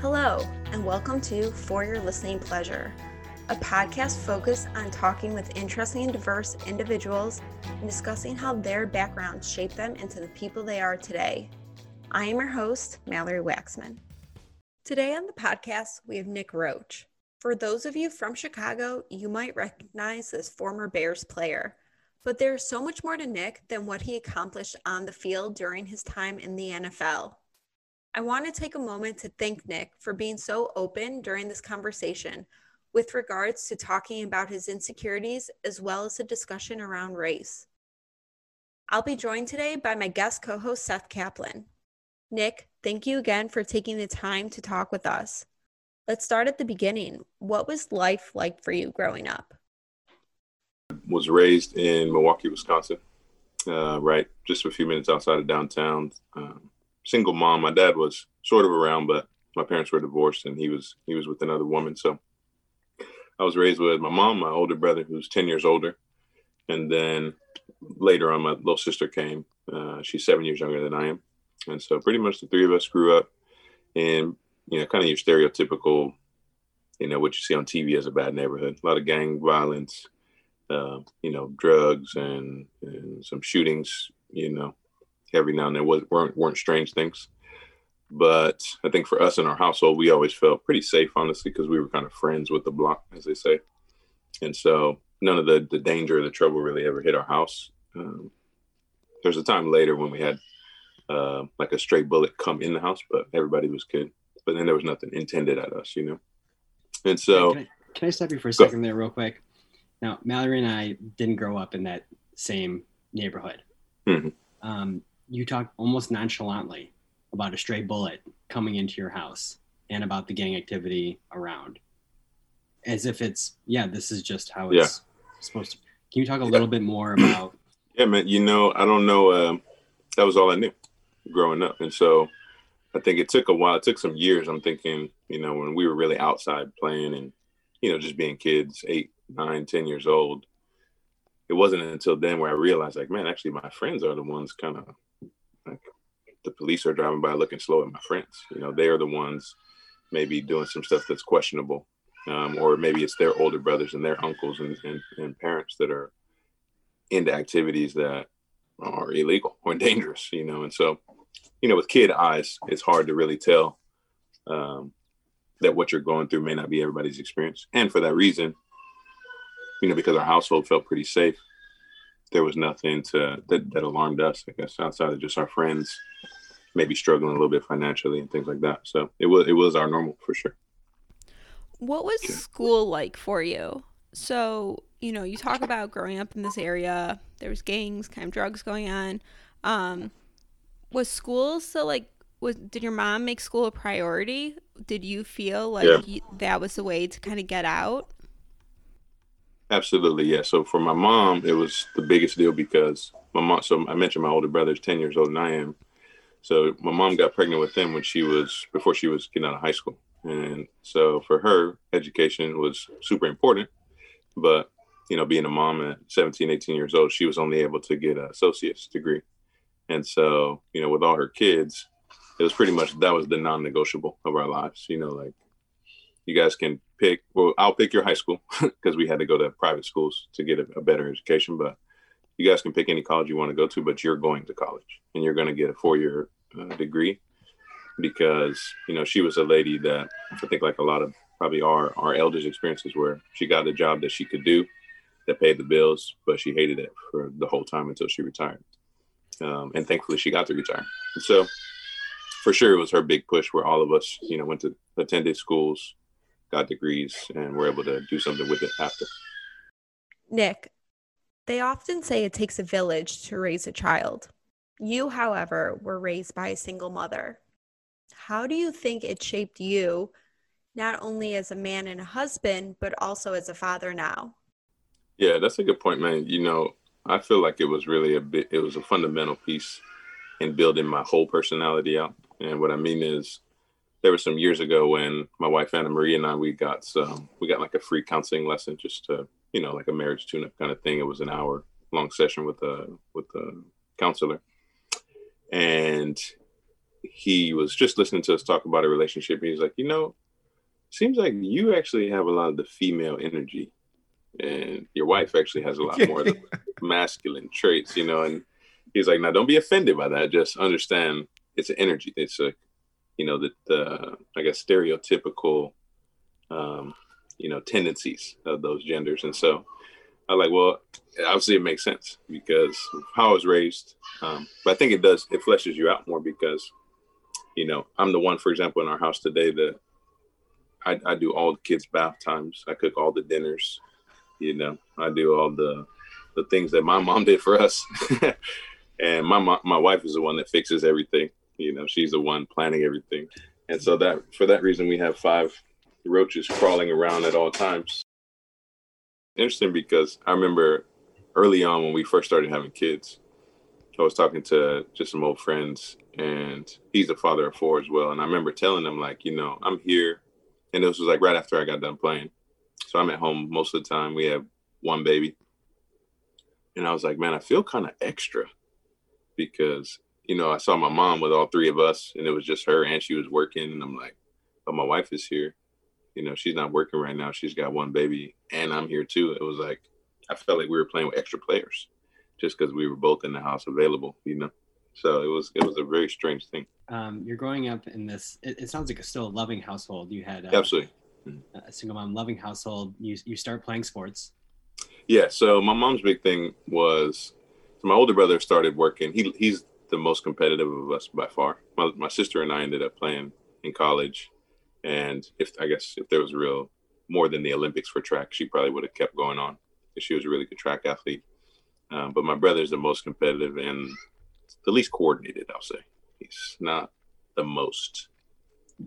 Hello, and welcome to For Your Listening Pleasure, a podcast focused on talking with interesting and diverse individuals and discussing how their backgrounds shape them into the people they are today. I am your host, Mallory Waxman. Today on the podcast, we have Nick Roach. For those of you from Chicago, you might recognize this former Bears player, but there's so much more to Nick than what he accomplished on the field during his time in the NFL. I want to take a moment to thank Nick for being so open during this conversation with regards to talking about his insecurities as well as a discussion around race. I'll be joined today by my guest co host, Seth Kaplan. Nick, thank you again for taking the time to talk with us. Let's start at the beginning. What was life like for you growing up? Was raised in Milwaukee, Wisconsin, uh, right just a few minutes outside of downtown. Um, single mom. My dad was sort of around, but my parents were divorced, and he was he was with another woman. So I was raised with my mom, my older brother, who's ten years older, and then later on, my little sister came. Uh, she's seven years younger than I am, and so pretty much the three of us grew up in you know kind of your stereotypical, you know, what you see on TV as a bad neighborhood. A lot of gang violence, uh, you know, drugs and, and some shootings. You know, every now and then was weren't weren't strange things. But I think for us in our household, we always felt pretty safe, honestly, because we were kind of friends with the block, as they say. And so none of the the danger or the trouble really ever hit our house. Um, there's a time later when we had uh, like a stray bullet come in the house, but everybody was good. But then there was nothing intended at us, you know. And so, can I, can I stop you for a second there, real quick? Now, Mallory and I didn't grow up in that same neighborhood. Mm-hmm. Um, you talk almost nonchalantly about a stray bullet coming into your house and about the gang activity around. As if it's yeah this is just how it's yeah. supposed to can you talk a little bit more about yeah man you know i don't know um, that was all i knew growing up. And so i think it took a while it took some years i'm thinking you know when we were really outside playing and you know just being kids eight nine ten years old. It wasn't until then where i realized like man actually my friends are the ones kind of like the police are driving by looking slow at my friends. You know, they are the ones maybe doing some stuff that's questionable. Um, or maybe it's their older brothers and their uncles and, and, and, parents that are into activities that are illegal or dangerous, you know. And so, you know, with kid eyes, it's hard to really tell um, that what you're going through may not be everybody's experience. And for that reason, you know, because our household felt pretty safe, there was nothing to that, that alarmed us, I guess, outside of just our friends maybe struggling a little bit financially and things like that. So it was it was our normal for sure. What was yeah. school like for you? So, you know, you talk about growing up in this area, there was gangs, kind of drugs going on. Um was school so like was did your mom make school a priority? Did you feel like yeah. you, that was the way to kind of get out? Absolutely, yeah. So for my mom, it was the biggest deal because my mom. So I mentioned my older brother is ten years older than I am. So my mom got pregnant with him when she was before she was getting out of high school, and so for her, education was super important. But you know, being a mom at 17, 18 years old, she was only able to get an associate's degree. And so, you know, with all her kids, it was pretty much that was the non-negotiable of our lives. You know, like you guys can pick. Well, I'll pick your high school because we had to go to private schools to get a, a, better education. But you guys can pick any college you want to go to, but you're going to college and you're going to get a four-year uh, degree because you know she was a lady that I think like a lot of probably our our elders' experiences where she got a job that she could do that paid the bills, but she hated it for the whole time until she retired. Um, and thankfully, she got to retire. And so, for sure, it was her big push where all of us, you know, went to attended schools, got degrees and were able to do something with it after. Nick, they often say it takes a village to raise a child. You, however, were raised by a single mother. How do you think it shaped you, not only as a man and a husband, but also as a father now? Yeah, that's a good point, man. You know, I feel like it was really a bit, it was a fundamental piece in building my whole personality out. And what I mean is, there was some years ago when my wife Anna Marie and I we got some we got like a free counseling lesson just to you know like a marriage tune-up kind of thing. It was an hour long session with a with a counselor, and he was just listening to us talk about a relationship. He's like, you know, seems like you actually have a lot of the female energy, and your wife actually has a lot more of the masculine traits, you know. And he's like, now don't be offended by that. Just understand it's an energy. It's a, you know, the, the I guess stereotypical, um, you know, tendencies of those genders. And so I like, well, obviously it makes sense because how I was raised. Um, but I think it does, it fleshes you out more because, you know, I'm the one, for example, in our house today that I, I do all the kids' bath times. I cook all the dinners. You know, I do all the the things that my mom did for us. and my mom, my wife is the one that fixes everything. You know, she's the one planning everything. And so that for that reason, we have five roaches crawling around at all times. Interesting because I remember early on when we first started having kids, I was talking to just some old friends, and he's a father of four as well. And I remember telling them like, you know, I'm here and this was like right after I got done playing. So I'm at home most of the time. We have one baby. And I was like, man, I feel kind of extra because, you know, I saw my mom with all three of us and it was just her and she was working. And I'm like, but my wife is here. You know, she's not working right now. She's got one baby and I'm here too. It was like, I felt like we were playing with extra players just because we were both in the house available, you know? So it was it was a very strange thing. Um, you're growing up in this. It, it sounds like a still loving household. You had uh, absolutely a single mom, loving household. You you start playing sports. Yeah. So my mom's big thing was so my older brother started working. He he's the most competitive of us by far. My my sister and I ended up playing in college, and if I guess if there was real more than the Olympics for track, she probably would have kept going on. She was a really good track athlete. Um, but my brother's the most competitive and the least coordinated, I'll say. He's not the most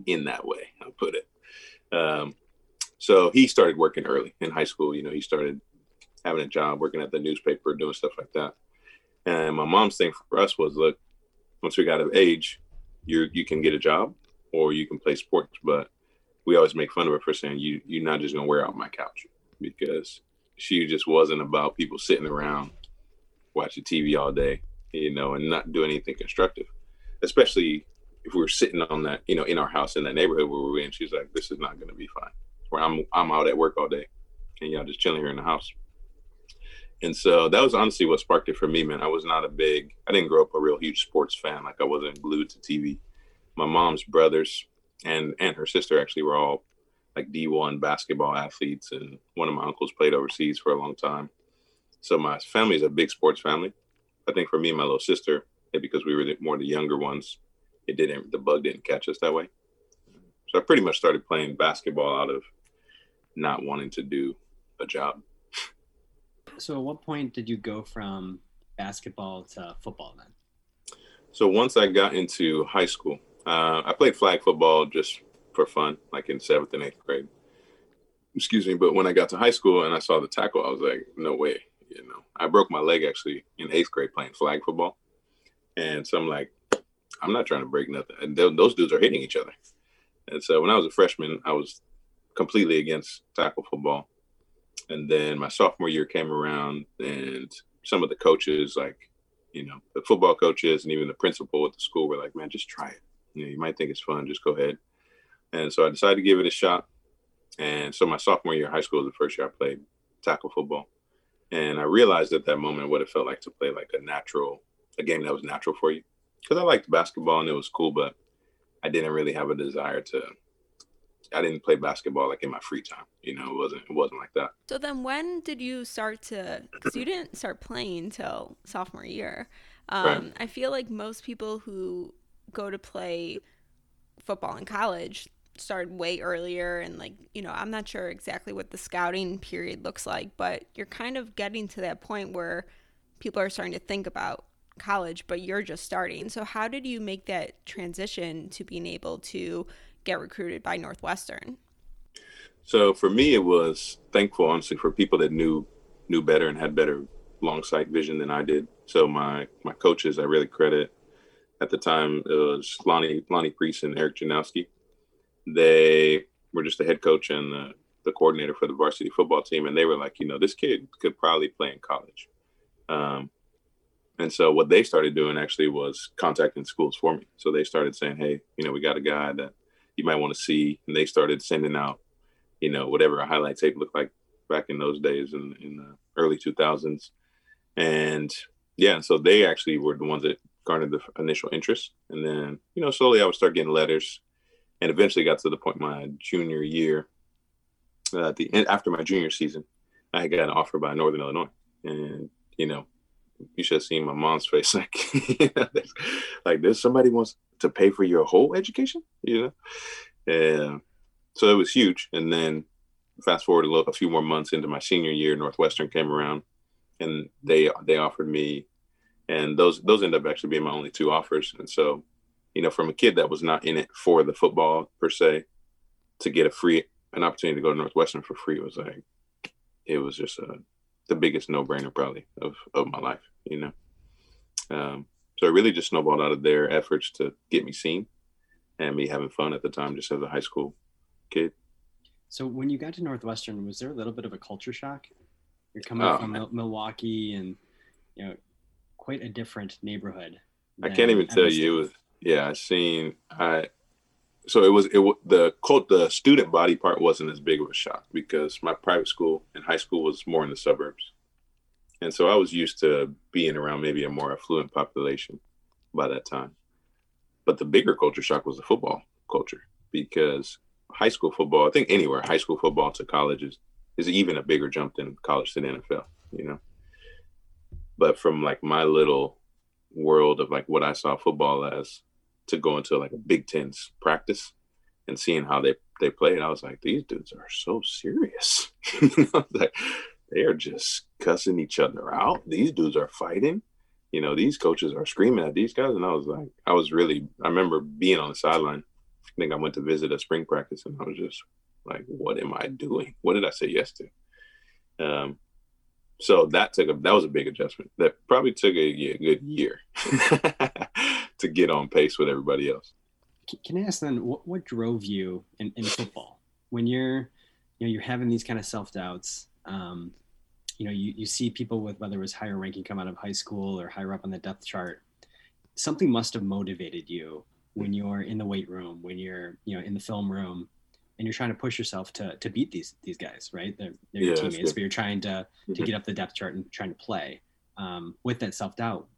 in that way, I'll put it. Um, so he started working early in high school. You know, he started having a job, working at the newspaper, doing stuff like that. And my mom's thing for us was, look, once we got of age, you you can get a job or you can play sports. But we always make fun of her for saying you you're not just gonna wear out my couch because she just wasn't about people sitting around watching TV all day you know, and not do anything constructive, especially if we were sitting on that, you know, in our house in that neighborhood where we were in. She's like, this is not to be fine. Where I'm, I'm out at work all day, and y'all just chilling here in the house. And so that was honestly what sparked it for me, man. I was not a big, I didn't grow up a real huge sports fan. Like I wasn't glued to TV. My mom's brothers and and her sister actually were all like D1 basketball athletes, and one of my uncles played overseas for a long time. So my family is a big sports family. I think for me and my little sister, because we were the, more the younger ones, it didn't the bug didn't catch us that way. So I pretty much started playing basketball out of not wanting to do a job. So at what point did you go from basketball to football then? So once I got into high school, uh, I played flag football just for fun, like in seventh and eighth grade. Excuse me, but when I got to high school and I saw the tackle, I was like, no way. You know, I broke my leg actually in eighth grade playing flag football, and so I'm like, I'm not trying to break nothing. And those dudes are hitting each other. And so when I was a freshman, I was completely against tackle football. And then my sophomore year came around, and some of the coaches, like you know, the football coaches and even the principal at the school, were like, "Man, just try it. You know, you might think it's fun. Just go ahead." And so I decided to give it a shot. And so my sophomore year of high school was the first year I played tackle football. And I realized at that moment what it felt like to play like a natural, a game that was natural for you. Because I liked basketball and it was cool, but I didn't really have a desire to. I didn't play basketball like in my free time. You know, it wasn't it wasn't like that. So then, when did you start to? Because you didn't start playing until sophomore year. Um, right. I feel like most people who go to play football in college started way earlier and like you know i'm not sure exactly what the scouting period looks like but you're kind of getting to that point where people are starting to think about college but you're just starting so how did you make that transition to being able to get recruited by northwestern so for me it was thankful honestly for people that knew knew better and had better long sight vision than i did so my my coaches i really credit at the time it was lonnie lonnie priest and eric janowski they were just the head coach and the, the coordinator for the varsity football team, and they were like, you know, this kid could probably play in college. Um, and so what they started doing actually was contacting schools for me. So they started saying, "Hey, you know, we got a guy that you might want to see," and they started sending out, you know, whatever a highlight tape looked like back in those days in in the early 2000s, and yeah, so they actually were the ones that garnered the initial interest, and then you know slowly I would start getting letters, and eventually got to the point my junior year. Uh, the end after my junior season, I got an offer by Northern Illinois, and you know you should have seen my mom's face. Like, like this somebody wants to pay for your whole education, you know? Yeah. So it was huge. And then fast forward a, little, a few more months into my senior year, Northwestern came around and they, they offered me, and those, those ended up actually being my only two offers. And so, you know, from a kid that was not in it for the football per se, to get a free, an opportunity to go to Northwestern for free was like, it was just a, the biggest no brainer probably of, of my life, you know? Um, so it really just snowballed out of their efforts to get me seen and me having fun at the time, just as a high school kid. So when you got to Northwestern, was there a little bit of a culture shock? You're coming oh, from man. Milwaukee and, you know, quite a different neighborhood. I can't even tell you. It was, yeah, I seen, I, so it was it the quote the student body part wasn't as big of a shock because my private school and high school was more in the suburbs and so i was used to being around maybe a more affluent population by that time but the bigger culture shock was the football culture because high school football i think anywhere high school football to colleges is is even a bigger jump than college to the nfl you know but from like my little world of like what i saw football as to go into like a Big Ten's practice and seeing how they they play, and I was like, these dudes are so serious. you like, they are just cussing each other out. These dudes are fighting. You know, these coaches are screaming at these guys, and I was like, I was really. I remember being on the sideline. I think I went to visit a spring practice, and I was just like, what am I doing? What did I say yes to? Um, so that took a that was a big adjustment. That probably took a, a good year to get on pace with everybody else. Can I ask then what, what drove you in, in football when you're you know you're having these kind of self doubts? Um, you know, you, you see people with whether it was higher ranking come out of high school or higher up on the depth chart. Something must have motivated you when you're in the weight room, when you're you know in the film room, and you're trying to push yourself to to beat these these guys, right? They're, they're yeah, your teammates, but you're trying to to mm-hmm. get up the depth chart and trying to play. Um, with that self doubt,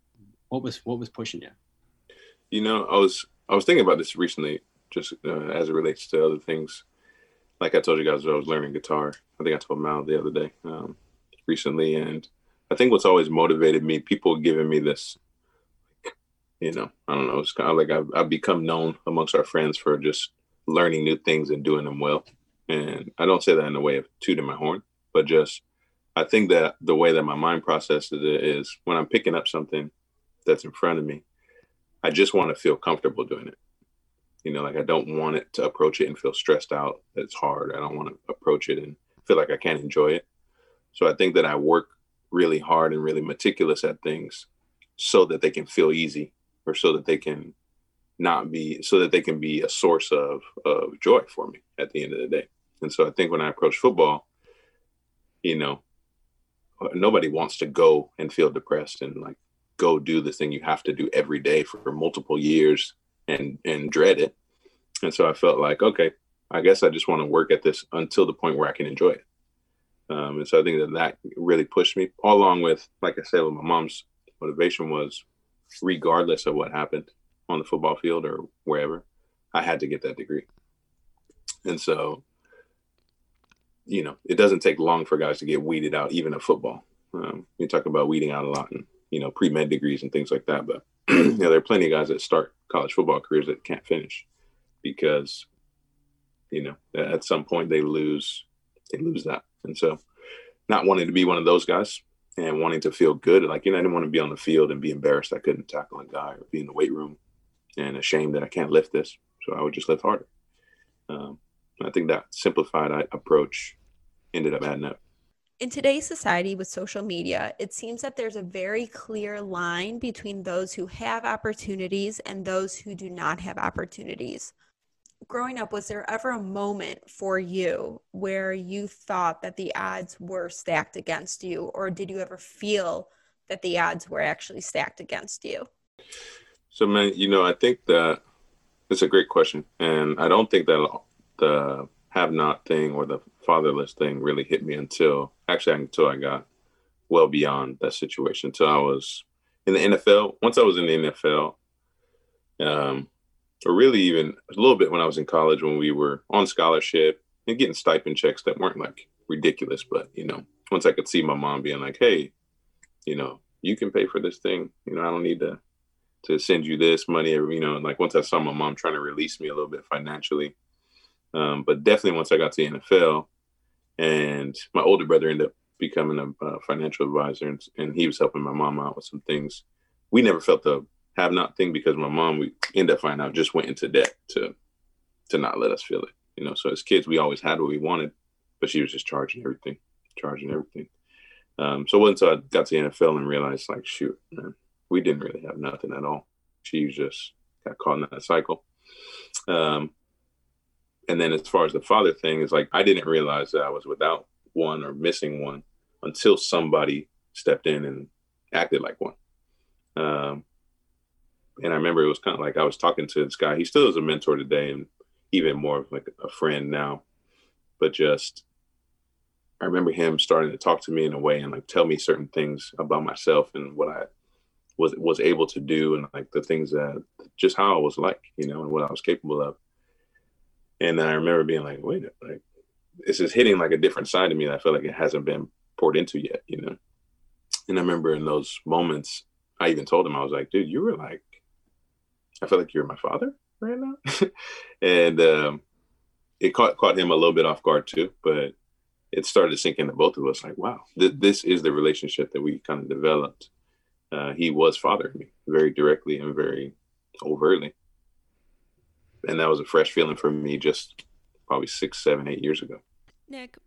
what was what was pushing you? You know, I was I was thinking about this recently, just uh, as it relates to other things. Like I told you guys, I was learning guitar. I think I told Mal the other day, um, recently, and I think what's always motivated me, people giving me this, you know, I don't know, it's kind of like I've, I've become known amongst our friends for just learning new things and doing them well. And I don't say that in a way of tooting my horn, but just I think that the way that my mind processes it is when I'm picking up something that's in front of me, I just want to feel comfortable doing it. You know, like I don't want it to approach it and feel stressed out that it's hard. I don't want to approach it and feel like I can't enjoy it. So I think that I work really hard and really meticulous at things so that they can feel easy or so that they can not be so that they can be a source of of joy for me at the end of the day. And so I think when I approach football, you know, nobody wants to go and feel depressed and like go do the thing you have to do every day for multiple years and and dread it. And so I felt like, okay, I guess I just want to work at this until the point where I can enjoy it. Um, and so I think that that really pushed me, along with, like I said, my mom's motivation was, regardless of what happened on the football field or wherever, I had to get that degree. And so, you know, it doesn't take long for guys to get weeded out, even in football. Um, we talk about weeding out a lot and, you know, pre med degrees and things like that. But you know, there are plenty of guys that start college football careers that can't finish because, you know, at some point they lose, they lose that. And so, not wanting to be one of those guys and wanting to feel good, like you know, I didn't want to be on the field and be embarrassed I couldn't tackle a guy or be in the weight room and ashamed that I can't lift this. So I would just lift harder. Um, I think that simplified approach ended up adding up. In today's society with social media, it seems that there's a very clear line between those who have opportunities and those who do not have opportunities. Growing up, was there ever a moment for you where you thought that the odds were stacked against you, or did you ever feel that the odds were actually stacked against you? So, man, you know, I think that it's a great question. And I don't think that the have not thing or the fatherless thing really hit me until actually until I got well beyond that situation. Until I was in the NFL. Once I was in the NFL, um, or really even a little bit when I was in college when we were on scholarship and getting stipend checks that weren't like ridiculous, but you know, once I could see my mom being like, "Hey, you know, you can pay for this thing. You know, I don't need to to send you this money." You know, like once I saw my mom trying to release me a little bit financially, um, but definitely once I got to the NFL, and my older brother ended up becoming a, a financial advisor, and, and he was helping my mom out with some things. We never felt the have not thing because my mom we end up finding out just went into debt to to not let us feel it. You know, so as kids we always had what we wanted, but she was just charging everything, charging everything. Um, so once I got to the NFL and realized like, shoot, man, we didn't really have nothing at all. She just got caught in that cycle. Um, and then as far as the father thing is like, I didn't realize that I was without one or missing one until somebody stepped in and acted like one. Um, and I remember it was kind of like I was talking to this guy. He still is a mentor today, and even more of like a friend now. But just, I remember him starting to talk to me in a way and like tell me certain things about myself and what I was was able to do, and like the things that just how I was like, you know, and what I was capable of. And I remember being like, wait, like this is hitting like a different side of me that I feel like it hasn't been poured into yet, you know. And I remember in those moments, I even told him I was like, dude, you were like I feel like you're my father right now. and um, it caught caught him a little bit off guard too, but it started to sink into both of us like, wow, th- this is the relationship that we kind of developed. Uh, he was fathering me very directly and very overtly. And that was a fresh feeling for me just probably six, seven, eight years ago. Nick,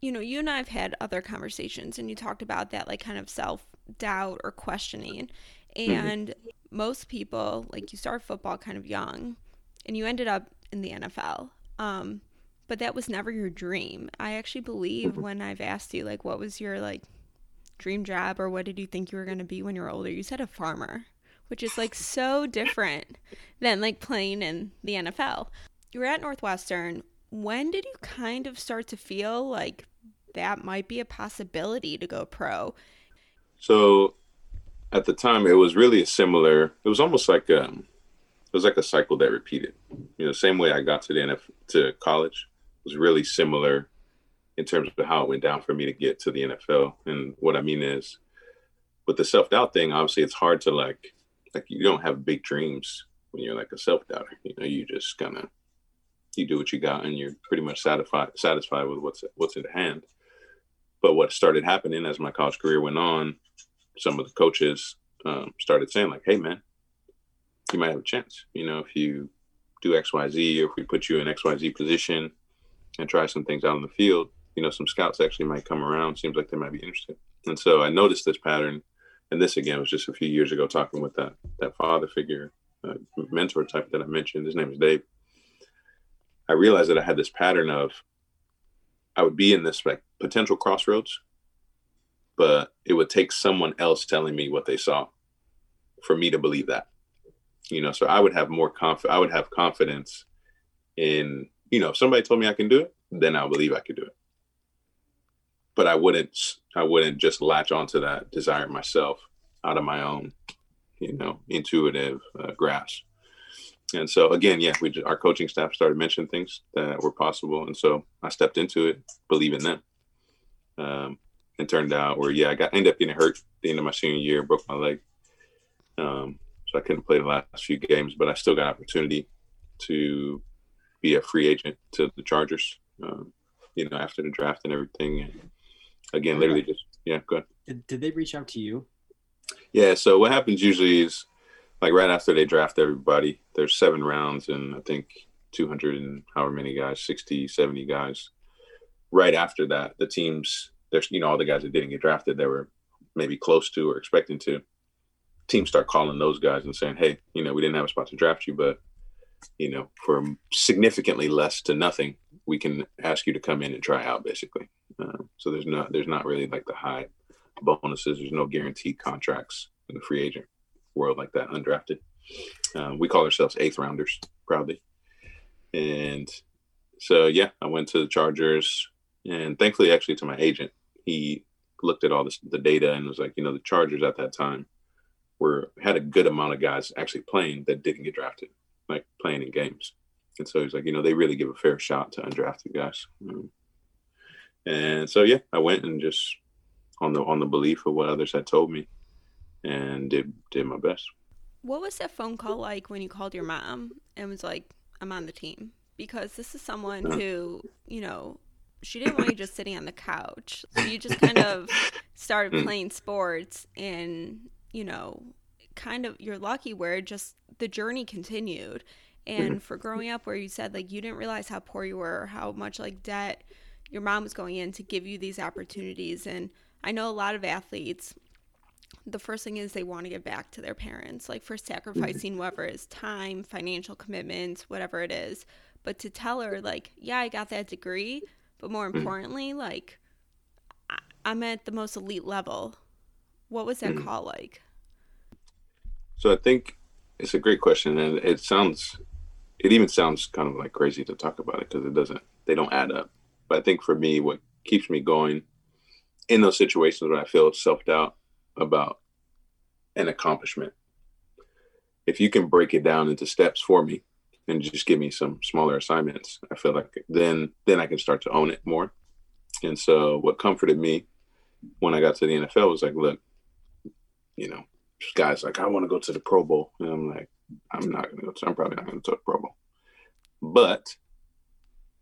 you know, you and I have had other conversations and you talked about that like kind of self doubt or questioning. Mm-hmm. And mm-hmm most people like you start football kind of young and you ended up in the NFL. Um, but that was never your dream. I actually believe mm-hmm. when I've asked you like what was your like dream job or what did you think you were going to be when you were older, you said a farmer, which is like so different than like playing in the NFL. You were at Northwestern. When did you kind of start to feel like that might be a possibility to go pro? So at the time it was really a similar it was almost like um it was like a cycle that repeated. You know same way i got to the nf to college was really similar in terms of how it went down for me to get to the nfl and what i mean is with the self-doubt thing obviously it's hard to like like you don't have big dreams when you're like a self-doubter. You know you just kind of you do what you got and you're pretty much satisfied satisfied with what's what's in hand. But what started happening as my college career went on some of the coaches um, started saying like, "Hey, man, you might have a chance. You know, if you do X, Y, Z, or if we put you in X, Y, Z position and try some things out in the field, you know, some scouts actually might come around. Seems like they might be interested." And so I noticed this pattern, and this again was just a few years ago talking with that that father figure, uh, mentor type that I mentioned. His name is Dave. I realized that I had this pattern of I would be in this like potential crossroads but it would take someone else telling me what they saw for me to believe that you know? So i would have more conf i would have confidence in you know if somebody told me i can do it then i believe i could do it. But i wouldn't i wouldn't just latch onto that desire myself out of my own you know intuitive uh, grasp. And so again yeah we just, our coaching staff started mentioning things that were possible and so i stepped into it believing them. Um, and turned out where yeah, I got ended up getting hurt the end of my senior year, broke my leg. Um, so I couldn't play the last few games, but I still got opportunity to be a free agent to the Chargers. Um, you know, after the draft and everything. And again, literally just yeah, go ahead. Did, did they reach out to you? Yeah. So what happens usually is like right after they draft everybody, there's seven rounds and I think 200 and however many guys, 60, 70 guys. Right after that, the teams there's you know all the guys that didn't get drafted that were maybe close to or expecting to teams start calling those guys and saying hey you know we didn't have a spot to draft you but you know for significantly less to nothing we can ask you to come in and try out basically um, so there's not there's not really like the high bonuses. There's no guaranteed contracts in the free agent world like that, undrafted. Um, we call ourselves eighth rounders proudly. And so, yeah, I went to the Chargers and thankfully, actually, to my agent, he looked at all this, the data and was like, you know, the Chargers at that time were had a good amount of guys actually playing that didn't get drafted, like playing in games. And so he's like, you know, they really give a fair shot to undrafted guys. Um, and so yeah, I went and just on the on the belief of what others had told me, and did did my best. What was that phone call like when you called your mom and was like, "I'm on the team"? Because this is someone who, you know, she didn't want you just sitting on the couch. So you just kind of started hmm. playing sports and, you know, kind of you're lucky where just the journey continued. And mm-hmm. for growing up where you said like you didn't realize how poor you were, or how much like debt your mom was going in to give you these opportunities and I know a lot of athletes the first thing is they want to give back to their parents, like for sacrificing mm-hmm. whatever is time, financial commitments, whatever it is. But to tell her, like, yeah, I got that degree, but more mm. importantly, mm-hmm. like, I- I'm at the most elite level. What was that mm-hmm. call like? So I think it's a great question, and it sounds, it even sounds kind of like crazy to talk about it because it doesn't, they don't add up. But I think for me, what keeps me going in those situations when I feel self doubt about an accomplishment, if you can break it down into steps for me and just give me some smaller assignments, I feel like then then I can start to own it more. And so what comforted me when I got to the NFL was like, look, you know, guys like, I want to go to the Pro Bowl. And I'm like, I'm not gonna go to I'm probably not gonna go to the Pro Bowl. But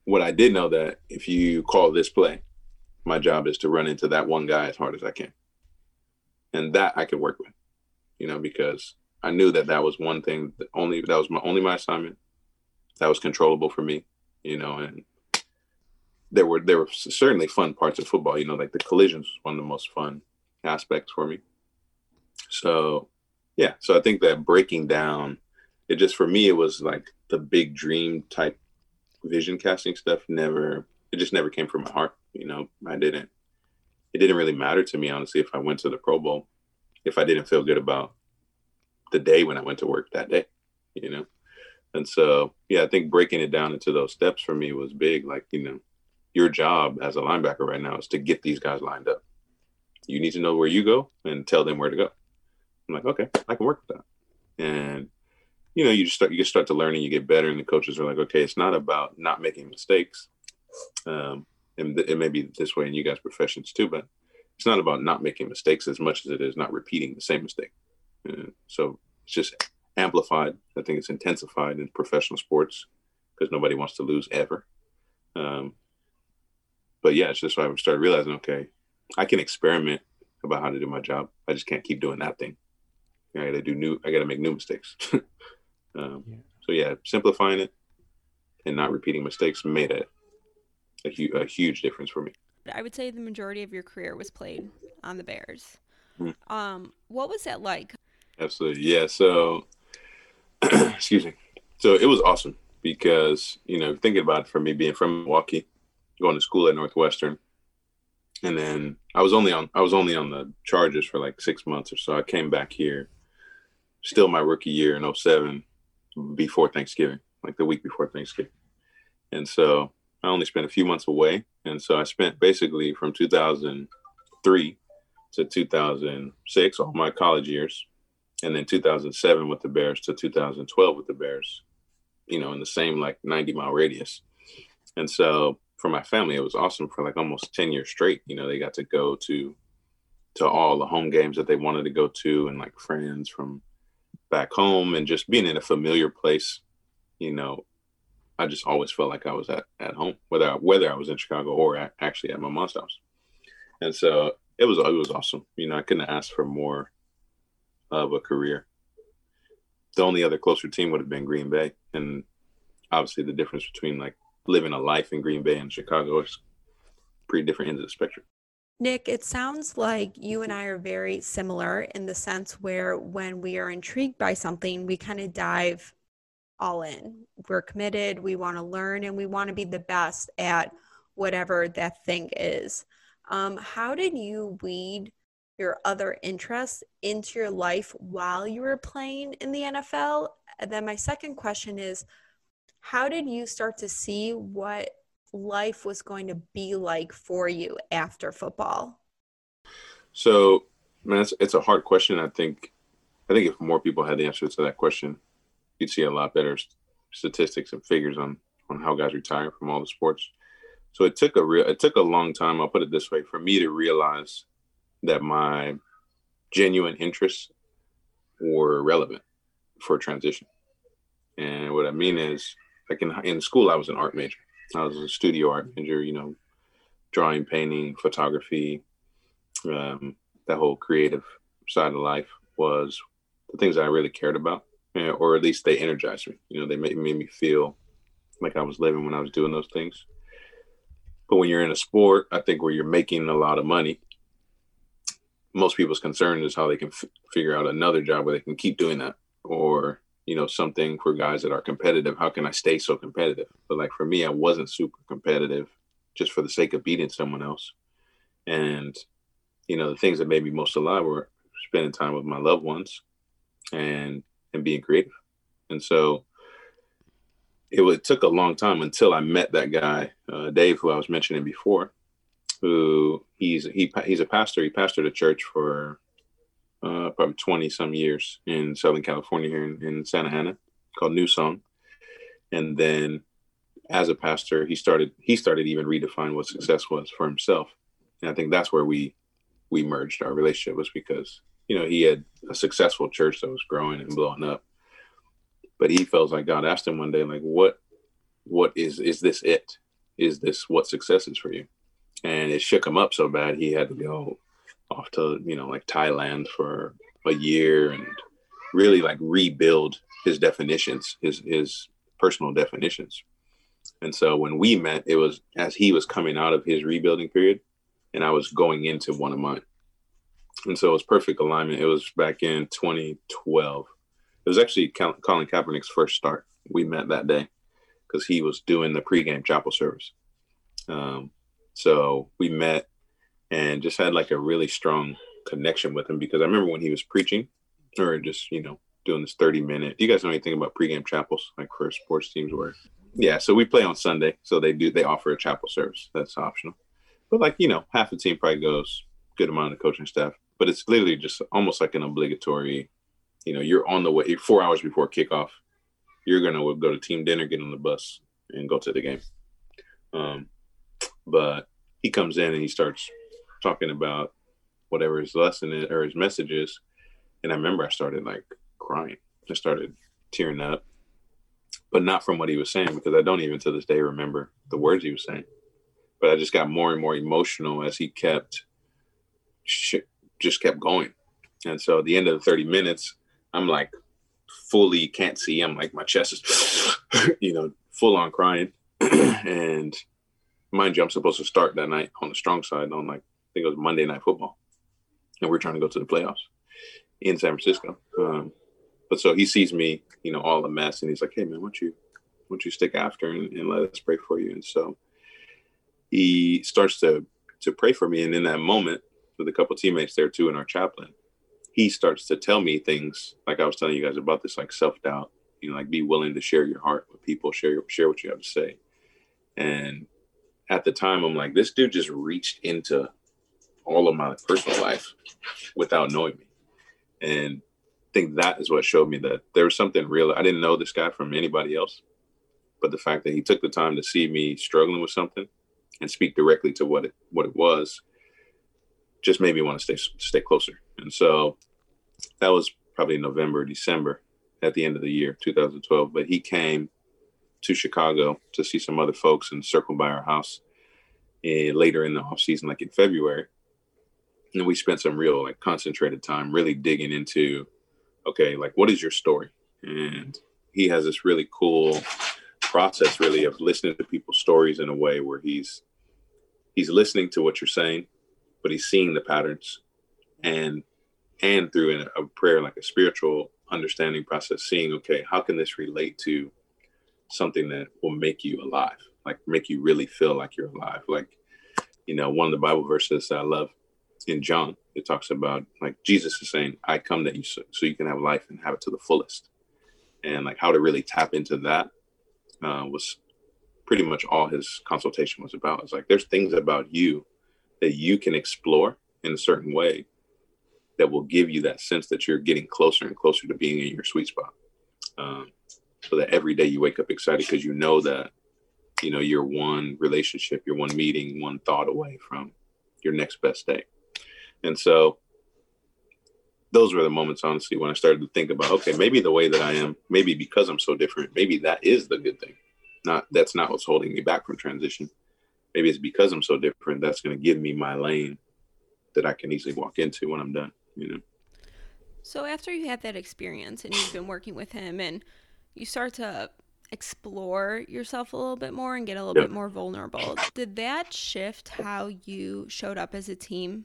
what I did know that if you call this play, my job is to run into that one guy as hard as I can. And that I could work with, you know, because I knew that that was one thing that only, that was my only my assignment that was controllable for me, you know, and there were, there were certainly fun parts of football, you know, like the collisions was one of the most fun aspects for me. So yeah, so I think that breaking down, it just, for me, it was like the big dream type vision casting stuff never it just never came from my heart you know i didn't it didn't really matter to me honestly if i went to the pro bowl if i didn't feel good about the day when i went to work that day you know and so yeah i think breaking it down into those steps for me was big like you know your job as a linebacker right now is to get these guys lined up you need to know where you go and tell them where to go i'm like okay i can work with that and you know, you just start you just start to learn and you get better, and the coaches are like, okay, it's not about not making mistakes. Um, and it may be this way in you guys' professions too, but it's not about not making mistakes as much as it is not repeating the same mistake. Uh, so it's just amplified. I think it's intensified in professional sports because nobody wants to lose ever. Um, but yeah, it's just why I started realizing, okay, I can experiment about how to do my job. I just can't keep doing that thing. I got to do new. I got to make new mistakes. Um, yeah. So yeah, simplifying it and not repeating mistakes made a a, hu- a, huge difference for me. I would say the majority of your career was played on the Bears. Mm-hmm. Um, what was that like? Absolutely, yeah. So, excuse me. So it was awesome because you know thinking about it, for me being from Milwaukee, going to school at Northwestern, and then I was only on I was only on the Chargers for like six months or so. I came back here, still my rookie year in 07 before Thanksgiving, like the week before Thanksgiving. And so I only spent a few months away. And so I spent basically from 2003 to 2006, all my college years, and then 2007 with the Bears to 2012 with the Bears, you know, in the same like 90 mile radius. And so for my family, it was awesome for like almost 10 years straight. You know, they got to go to to all the home games that they wanted to go to and like friends from back home and just being in a familiar place, you know, I just always felt like I was at, at home, whether I, whether I was in Chicago or at, actually at my mom's house. And so it was it was awesome. You know, I couldn't ask for more of a career. The only other closer team would have been Green Bay, and obviously the difference between like living a life in Green Bay and Chicago is pretty different ends of the spectrum. Nick, it sounds like you and I are very similar in the sense where when we are intrigued by something, we kind of dive all in. We're committed, we want to learn, and we want to be the best at whatever that thing is. Um, how did you weed your other interests into your life while you were playing in the NFL? And then my second question is how did you start to see what life was going to be like for you after football? So, man, it's, it's a hard question. I think, I think if more people had the answer to that question, you'd see a lot better statistics and figures on on how guys retire from all the sports. So it took a real, it took a long time. I'll put it this way: for me to realize that my genuine interests were relevant for transition. And what I mean is, like in in school, I was an art major. I was a studio art major. You know, drawing, painting, photography, um, that whole creative side of life was the things I really cared about, or at least they energized me. You know, they made, made me feel like I was living when I was doing those things. But when you're in a sport, I think where you're making a lot of money, most people's concern is how they can f- figure out another job where they can keep doing that, or you know something for guys that are competitive. How can I stay so competitive? But like for me, I wasn't super competitive just for the sake of beating someone else. And you know the things that made me most alive were spending time with my loved ones and and being creative. And so it, it took a long time until I met that guy, uh, Dave, who I was mentioning before, who he's he he's a pastor. He pastored a church for uh, probably twenty some years in Southern California here in, in Santa Ana, called NewSong. And then, as a pastor, he started he started even redefine what success was for himself. And I think that's where we we merged our relationship was because you know he had a successful church that was growing and blowing up but he feels like God asked him one day, like, what, what is, is this it? Is this what success is for you? And it shook him up so bad he had to go off to, you know, like Thailand for a year and really like rebuild his definitions, his, his personal definitions. And so when we met, it was as he was coming out of his rebuilding period and I was going into one of mine. And so it was perfect alignment. It was back in 2012 it was actually Colin Kaepernick's first start. We met that day because he was doing the pregame chapel service. Um, so we met and just had like a really strong connection with him because I remember when he was preaching or just, you know, doing this 30 minute. Do you guys know anything about pregame chapels like for sports teams where yeah, so we play on Sunday. So they do they offer a chapel service. That's optional. But like, you know, half the team probably goes, good amount of coaching staff. But it's literally just almost like an obligatory you know, you're on the way four hours before kickoff. You're gonna go to team dinner, get on the bus, and go to the game. Um, but he comes in and he starts talking about whatever his lesson is or his message is, and I remember I started like crying. I started tearing up, but not from what he was saying because I don't even to this day remember the words he was saying. But I just got more and more emotional as he kept, just kept going. And so at the end of the 30 minutes, I'm like fully can't see. I'm like my chest is, you know, full on crying. and mind you, I'm supposed to start that night on the strong side on like I think it was Monday night football, and we're trying to go to the playoffs in San Francisco. Um, but so he sees me, you know, all the mess, and he's like, "Hey man, why don't you, why don't you stick after and, and let us pray for you?" And so he starts to to pray for me, and in that moment, with a couple teammates there too, and our chaplain, he starts to tell me things like I was telling you guys about this, like self doubt. You know, like be willing to share your heart with people, share share what you have to say. And at the time, I'm like, this dude just reached into all of my personal life without knowing me, and I think that is what showed me that there was something real. I didn't know this guy from anybody else, but the fact that he took the time to see me struggling with something and speak directly to what it what it was just made me want to stay stay closer. And so that was probably November, December at the end of the year, 2012. But he came to Chicago to see some other folks and circle by our house and later in the off season, like in February. And we spent some real like concentrated time really digging into, okay, like what is your story? And he has this really cool process really of listening to people's stories in a way where he's he's listening to what you're saying but he's seeing the patterns and and through a prayer like a spiritual understanding process seeing okay how can this relate to something that will make you alive like make you really feel like you're alive like you know one of the bible verses i love in John, it talks about like Jesus is saying, I come that you so, so you can have life and have it to the fullest. And like how to really tap into that uh, was pretty much all his consultation was about. It's like there's things about you that you can explore in a certain way that will give you that sense that you're getting closer and closer to being in your sweet spot. Um, so that every day you wake up excited because you know that you know you're one relationship, you're one meeting, one thought away from your next best day. And so those were the moments honestly when I started to think about okay, maybe the way that I am, maybe because I'm so different, maybe that is the good thing. Not that's not what's holding me back from transition. Maybe it's because I'm so different that's going to give me my lane that I can easily walk into when I'm done, you know. So after you had that experience and you've been working with him and you start to explore yourself a little bit more and get a little yep. bit more vulnerable, did that shift how you showed up as a team?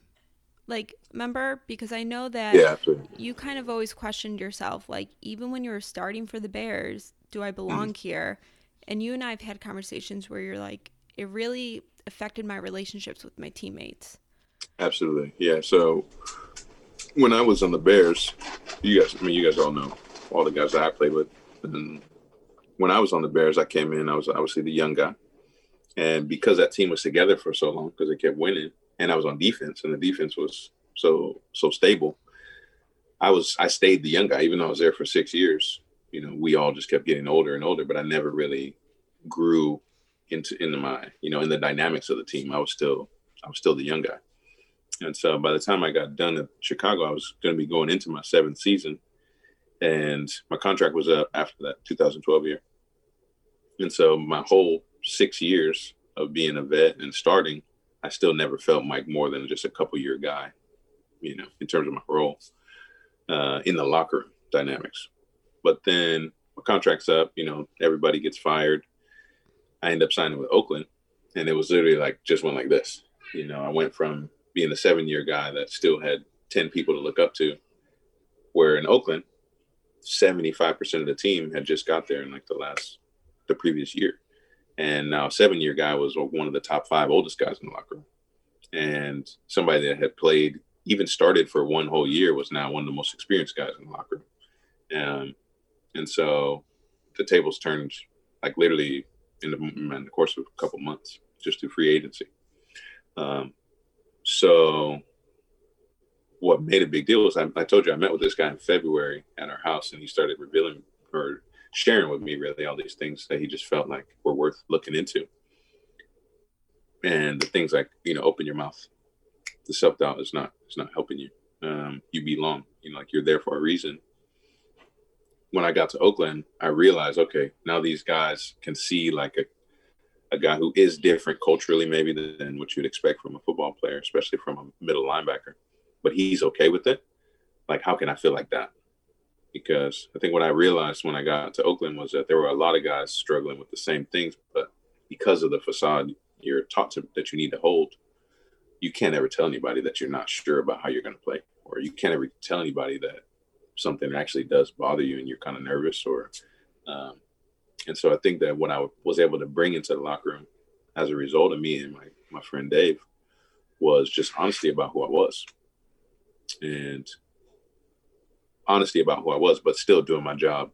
Like, remember? Because I know that yeah, you kind of always questioned yourself, like, even when you were starting for the Bears, do I belong mm. here? And you and I have had conversations where you're like, it really affected my relationships with my teammates. Absolutely. Yeah. So when I was on the Bears, you guys, I mean, you guys all know all the guys that I played with. And when I was on the Bears, I came in, I was obviously the young guy. And because that team was together for so long, because they kept winning, and I was on defense, and the defense was so so stable, I was I stayed the young guy, even though I was there for six years. You know, we all just kept getting older and older, but I never really grew into into my you know in the dynamics of the team. I was still I was still the young guy. And so by the time I got done at Chicago, I was going to be going into my seventh season. And my contract was up after that 2012 year. And so my whole six years of being a vet and starting, I still never felt like more than just a couple year guy, you know, in terms of my role uh, in the locker dynamics. But then my contract's up, you know, everybody gets fired. I end up signing with Oakland, and it was literally like just went like this. You know, I went from being a seven year guy that still had 10 people to look up to. Where in Oakland, 75% of the team had just got there in like the last, the previous year. And now, seven year guy was one of the top five oldest guys in the locker room. And somebody that had played, even started for one whole year, was now one of the most experienced guys in the locker room. Um, and so the tables turned like literally in the, in the course of a couple months just through free agency. Um, so what made a big deal was I, I, told you I met with this guy in February at our house and he started revealing or sharing with me really all these things that he just felt like were worth looking into. And the things like, you know, open your mouth. The self doubt is not is not helping you. Um, you belong. You know, like you're there for a reason. When I got to Oakland, I realized, okay, now these guys can see like a a guy who is different culturally, maybe than what you'd expect from a football player, especially from a middle linebacker. But he's okay with it. Like, how can I feel like that? Because I think what I realized when I got to Oakland was that there were a lot of guys struggling with the same things, but because of the facade you're taught to, that you need to hold, you can't ever tell anybody that you're not sure about how you're going to play, or you can't ever tell anybody that something actually does bother you and you're kind of nervous or um, and so I think that what I was able to bring into the locker room as a result of me and my, my friend Dave was just honesty about who I was. And honesty about who I was, but still doing my job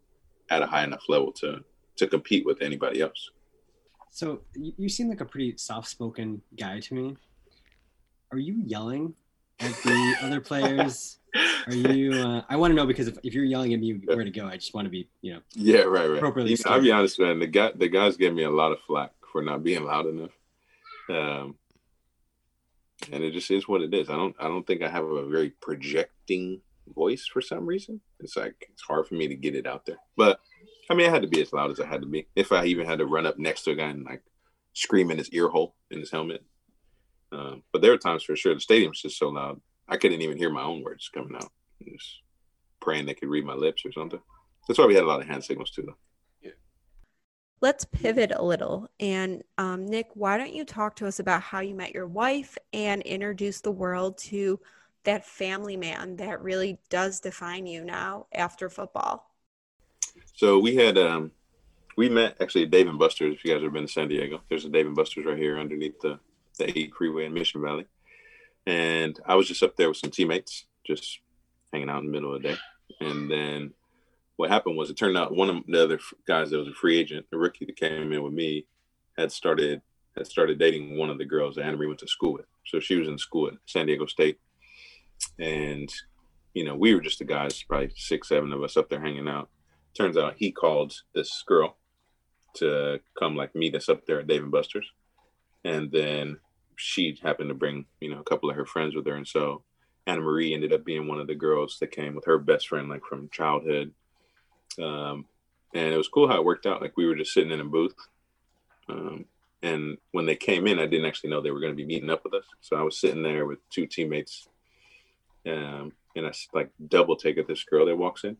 at a high enough level to to compete with anybody else. So you seem like a pretty soft-spoken guy to me. Are you yelling at the other players are you? Uh, I want to know because if, if you're yelling at me where to go, I just want to be, you know. Yeah, right, right. Appropriately you know, I'll be honest, man. The guy, the guys gave me a lot of flack for not being loud enough, um, and it just is what it is. I don't, I don't think I have a very projecting voice for some reason. It's like it's hard for me to get it out there. But I mean, I had to be as loud as I had to be. If I even had to run up next to a guy and like scream in his ear hole in his helmet. Um, but there are times for sure the stadium's just so loud I couldn't even hear my own words coming out. Just praying they could read my lips or something. That's why we had a lot of hand signals too, though. Let's pivot a little. And um, Nick, why don't you talk to us about how you met your wife and introduce the world to that family man that really does define you now after football? So we had um, we met actually at Dave and Buster's. If you guys have been to San Diego, there's a Dave and Buster's right here underneath the the eight freeway in Mission Valley And I was just up there with some teammates, just hanging out in the middle of the day. And then what happened was it turned out one of the other guys that was a free agent, the rookie that came in with me, had started had started dating one of the girls that Anna Marie went to school with. So she was in school at San Diego State. And, you know, we were just the guys, probably six, seven of us up there hanging out. Turns out he called this girl to come like meet us up there at Dave and Buster's. And then she happened to bring, you know, a couple of her friends with her. And so Anna Marie ended up being one of the girls that came with her best friend, like from childhood. Um, and it was cool how it worked out. Like we were just sitting in a booth. Um, and when they came in, I didn't actually know they were going to be meeting up with us. So I was sitting there with two teammates. Um, and I like double take at this girl that walks in.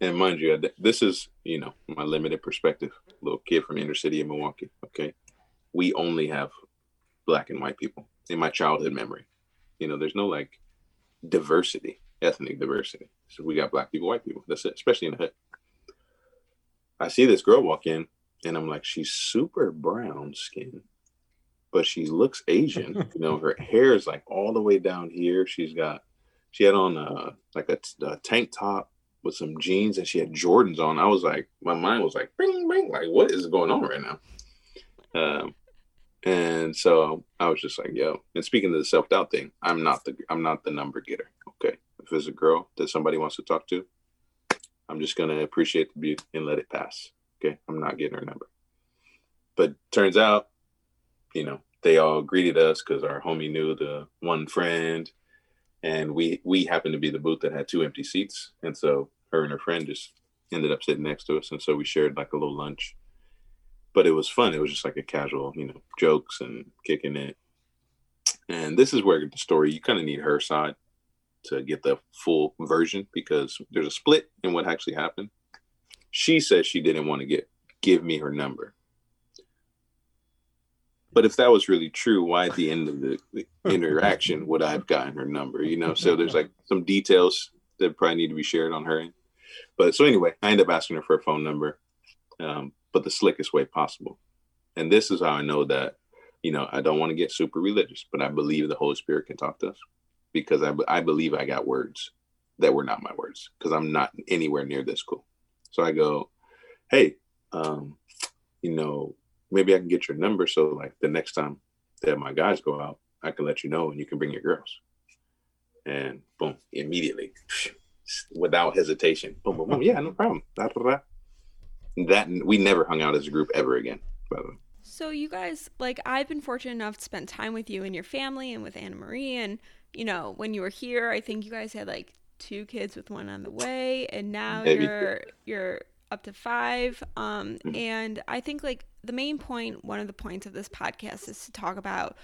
And mind you, this is, you know, my limited perspective. Little kid from inner city in Milwaukee. Okay. We only have black and white people in my childhood memory. You know, there's no like diversity, ethnic diversity. So we got black people, white people. That's it, especially in the hood. I see this girl walk in and I'm like, she's super brown skin, but she looks Asian. you know, her hair is like all the way down here. She's got, she had on a, like a, a tank top with some jeans and she had Jordans on. I was like, my mind was like, bing, bing, like, what is going on right now? Um, and so I was just like, yo. And speaking of the self doubt thing, I'm not the I'm not the number getter. Okay, if there's a girl that somebody wants to talk to, I'm just gonna appreciate the beauty and let it pass. Okay, I'm not getting her number. But turns out, you know, they all greeted us because our homie knew the one friend, and we we happened to be the booth that had two empty seats, and so her and her friend just ended up sitting next to us, and so we shared like a little lunch. But it was fun. It was just like a casual, you know, jokes and kicking it. And this is where the story you kind of need her side to get the full version because there's a split in what actually happened. She says she didn't want to get give me her number but if that was really true, why at the end of the, the interaction would I have gotten her number? You know, so there's like some details that probably need to be shared on her end. But so anyway, I end up asking her for a phone number, um, but the slickest way possible. And this is how I know that, you know, I don't want to get super religious, but I believe the Holy Spirit can talk to us because I, I believe I got words that were not my words because I'm not anywhere near this cool. So I go, hey, um, you know, maybe I can get your number so like the next time that my guys go out, I can let you know and you can bring your girls. And boom, immediately, without hesitation, boom, boom, boom. Yeah, no problem. That we never hung out as a group ever again. So you guys, like, I've been fortunate enough to spend time with you and your family and with Anna Marie. And you know, when you were here, I think you guys had like two kids with one on the way, and now Maybe. you're you're up to five. Um, mm-hmm. and I think like the main point, one of the points of this podcast is to talk about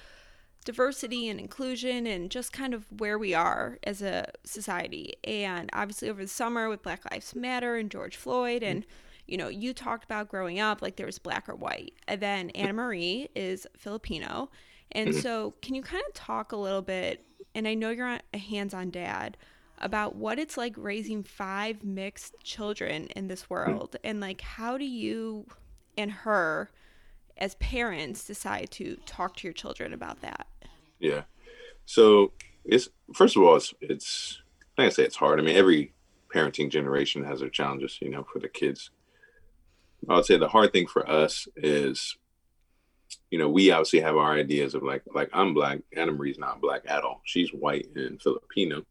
diversity and inclusion and just kind of where we are as a society. And obviously, over the summer with Black Lives Matter and George Floyd, and you know, you talked about growing up like there was black or white. And then Anna Marie is Filipino. And mm-hmm. so, can you kind of talk a little bit? And I know you're a hands on dad about what it's like raising five mixed children in this world. And like how do you and her as parents decide to talk to your children about that? Yeah. So it's first of all it's it's i say it's hard. I mean every parenting generation has their challenges you know for the kids. I would say the hard thing for us is you know we obviously have our ideas of like like i'm black anna marie's not black at all. She's white and filipino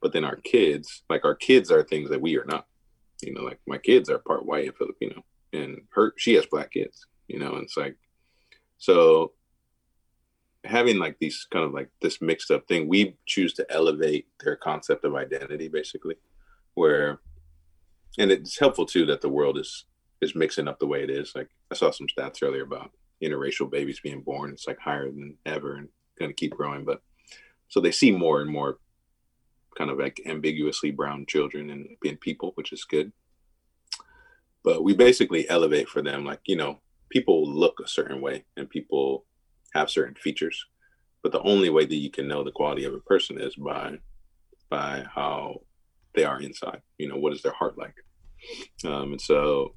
but then our kids like our kids are things that we are not. You know like my kids are part white and filipino and her she has black kids you know and it's like so having like these kind of like this mixed up thing we choose to elevate their concept of identity basically where and it's helpful too that the world is is mixing up the way it is. Like i saw some stats earlier about interracial babies being born it's like higher than ever and going to keep growing but so they see more and more kind of like ambiguously brown children and being people, which is good. But we basically elevate for them, like, you know, people look a certain way and people have certain features. But the only way that you can know the quality of a person is by by how they are inside. You know, what is their heart like? Um, and so,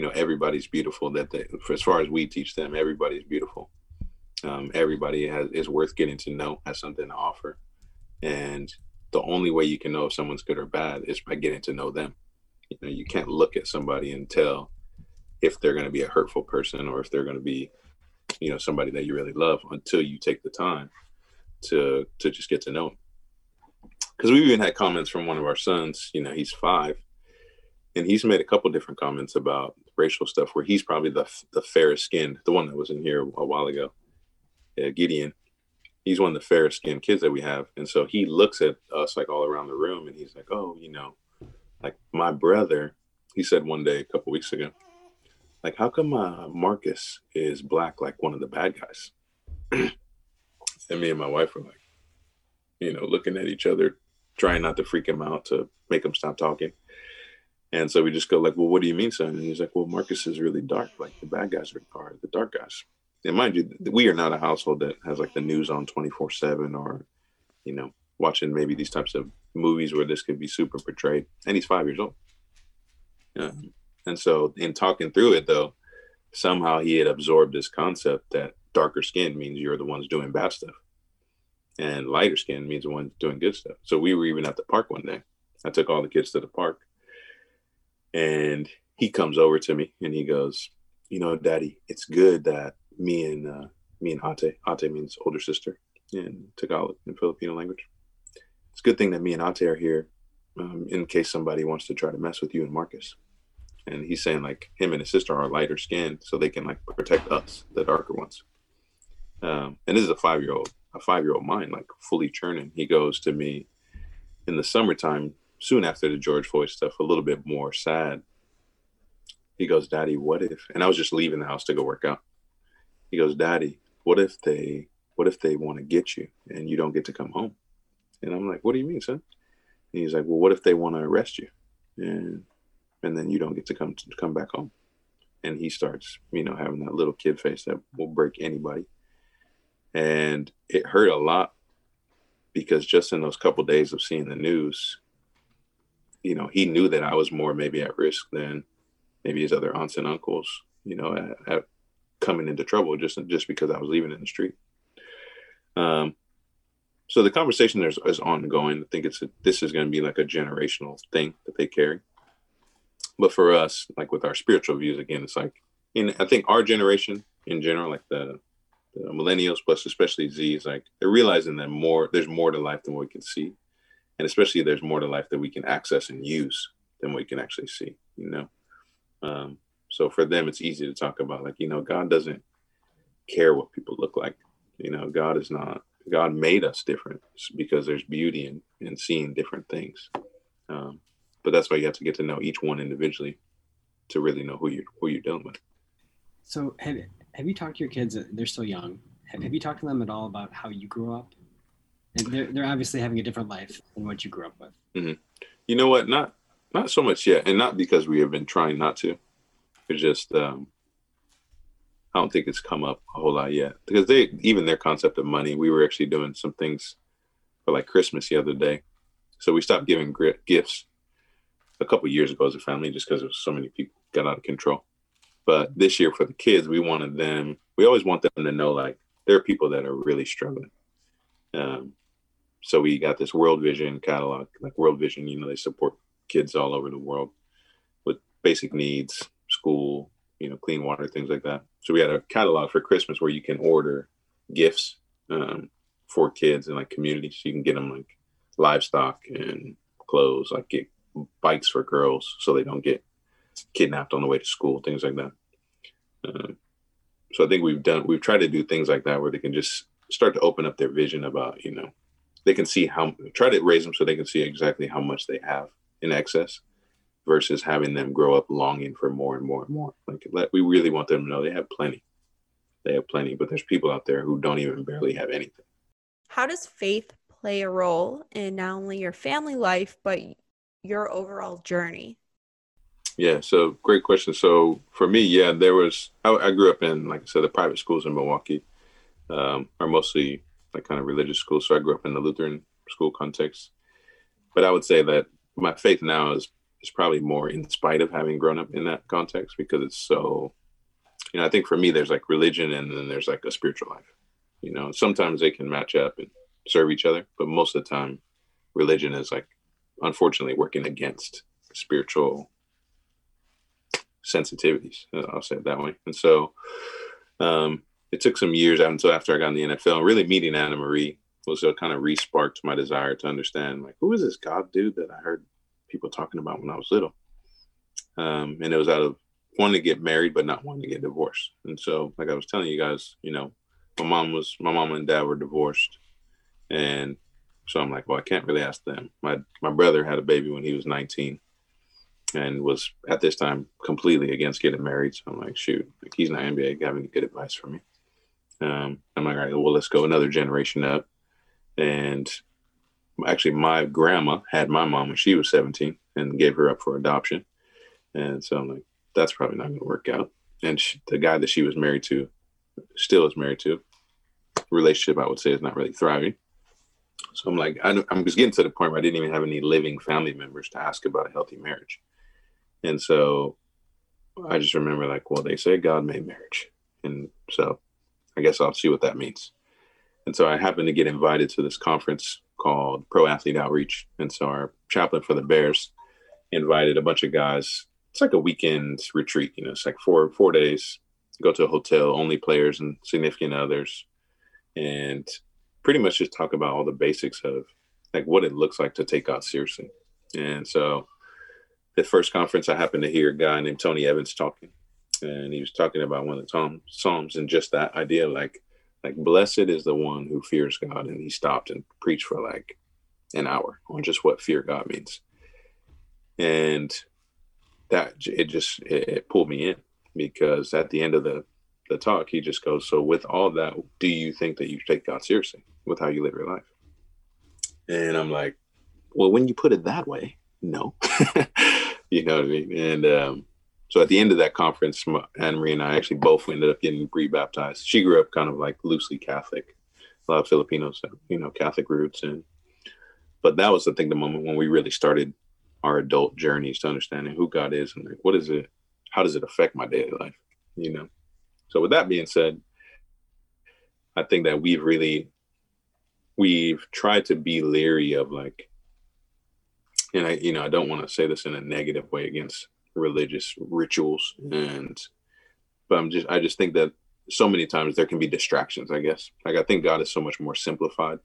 you know, everybody's beautiful. That they, as far as we teach them, everybody's beautiful. Um, everybody has is worth getting to know, has something to offer, and the only way you can know if someone's good or bad is by getting to know them. You know, you can't look at somebody and tell if they're going to be a hurtful person or if they're going to be, you know, somebody that you really love until you take the time to to just get to know them. Because we even had comments from one of our sons. You know, he's five, and he's made a couple different comments about racial stuff where he's probably the the fairest skinned, the one that was in here a while ago, uh, Gideon. He's one of the fairest skinned kids that we have, and so he looks at us like all around the room, and he's like, "Oh, you know, like my brother." He said one day a couple weeks ago, like, "How come uh, Marcus is black like one of the bad guys?" and me and my wife were like, you know, looking at each other, trying not to freak him out to make him stop talking. And so we just go like, well, what do you mean, son? And he's like, well, Marcus is really dark. Like the bad guys are, are the dark guys. And mind you, we are not a household that has like the news on 24 seven or, you know, watching maybe these types of movies where this could be super portrayed. And he's five years old. Yeah. And so in talking through it though, somehow he had absorbed this concept that darker skin means you're the ones doing bad stuff. And lighter skin means the ones doing good stuff. So we were even at the park one day. I took all the kids to the park and he comes over to me and he goes, "You know, Daddy, it's good that me and uh, me and Ate, Ate means older sister in Tagalog in Filipino language. It's a good thing that me and Ate are here um, in case somebody wants to try to mess with you and Marcus." And he's saying like him and his sister are lighter skinned, so they can like protect us, the darker ones. Um, and this is a five year old, a five year old mind, like fully churning. He goes to me in the summertime soon after the George Floyd stuff, a little bit more sad. He goes, Daddy, what if? And I was just leaving the house to go work out. He goes, Daddy, what if they, what if they want to get you and you don't get to come home? And I'm like, What do you mean, son? And he's like, Well, what if they want to arrest you, and and then you don't get to come to come back home? And he starts, you know, having that little kid face that will break anybody. And it hurt a lot because just in those couple days of seeing the news, you know, he knew that I was more maybe at risk than maybe his other aunts and uncles, you know, at, at coming into trouble just just because I was leaving in the street. Um, so the conversation is, is ongoing. I think it's a, this is going to be like a generational thing that they carry. But for us, like with our spiritual views, again, it's like in I think our generation in general, like the, the millennials plus especially Z, is like they're realizing that more there's more to life than what we can see and especially there's more to life that we can access and use than we can actually see you know? Um, so for them it's easy to talk about like you know god doesn't care what people look like. You know god is not god made us different because there's beauty in, in seeing different things. Um, but that's why you have to get to know each one individually to really know who you who you're dealing with. So have, have you talked to your kids they're still young. Have, have you talked to them at all about how you grew up and they're, they're obviously having a different life than what you grew up with. Mm-hmm. you know what? Not not so much yet. And not because we have been trying not to. It's just um i don't think it's come up a whole lot yet. Because they even their concept of money we were actually doing some things for like christmas the other day. So we stopped giving gifts a couple years ago as a family just because so many people got out of control. But this year for the kids we wanted them we always want them to know like there are people that are really struggling um, so we got this World Vision catalog, like World Vision, you know, they support kids all over the world with basic needs, school, you know, clean water, things like that. So we had a catalog for Christmas where you can order gifts um, for kids and like communities. So You can get them like livestock and clothes, like get bikes for girls so they don't get kidnapped on the way to school, things like that. Um, so I think we've done, we've tried to do things like that where they can just start to open up their vision about, you know, they can see how try to raise them so they can see exactly how much they have in excess versus having them grow up longing for more and more and more. Like let, we really want them to know they have plenty. They have plenty, but there's people out there who don't even barely have anything. How does faith play a role in not only your family life but your overall journey? Yeah, so great question. So for me, yeah, there was I, I grew up in like I said, the private schools in Milwaukee um, are mostly like kind of religious schools. So I grew up in the Lutheran school context. But I would say that my faith now is is probably more in spite of having grown up in that context because it's so you know, I think for me there's like religion and then there's like a spiritual life. You know, sometimes they can match up and serve each other, but most of the time, religion is like, unfortunately, working against spiritual sensitivities. I'll say it that way. And so, um, it took some years until after I got in the NFL. Really meeting Anna Marie was a kind of re-sparked my desire to understand, like, who is this God dude that I heard people talking about when I was little? Um, and it was out of wanting to get married but not wanting to get divorced. And so, like I was telling you guys, you know, my mom was my mom and dad were divorced, and so I'm like, well, I can't really ask them. My my brother had a baby when he was 19, and was at this time completely against getting married. So I'm like, shoot, like he's not gonna NBA having good advice for me. Um, I'm like, all right, well, let's go another generation up. And actually, my grandma had my mom when she was 17 and gave her up for adoption. And so I'm like, that's probably not going to work out. And she, the guy that she was married to, still is married to, relationship I would say is not really thriving. So I'm like, I, I'm just getting to the point where I didn't even have any living family members to ask about a healthy marriage. And so I just remember like, well, they say God made marriage. And so I guess I'll see what that means. And so I happened to get invited to this conference called Pro Athlete Outreach. And so our chaplain for the Bears invited a bunch of guys it's like a weekend retreat. You know, it's like four four days. Go to a hotel, only players and significant others, and pretty much just talk about all the basics of like what it looks like to take God seriously. And so, the first conference, I happened to hear a guy named Tony Evans talking, and he was talking about one of the Psalms and just that idea, like like blessed is the one who fears God, and he stopped and preached for like an hour on just what fear God means. And that it just it, it pulled me in because at the end of the the talk, he just goes, "So with all that, do you think that you take God seriously with how you live your life?" And I'm like, "Well, when you put it that way, no." you know what I mean? And um, so at the end of that conference, Anne Marie and I actually both ended up getting re-baptized. She grew up kind of like loosely Catholic. A lot of Filipinos you know, Catholic roots, and but that was I think the moment when we really started our adult journeys to understanding who God is and like what is it, how does it affect my daily life, you know. So with that being said, I think that we've really we've tried to be leery of like, and I you know I don't want to say this in a negative way against religious rituals and, but I'm just I just think that so many times there can be distractions. I guess like I think God is so much more simplified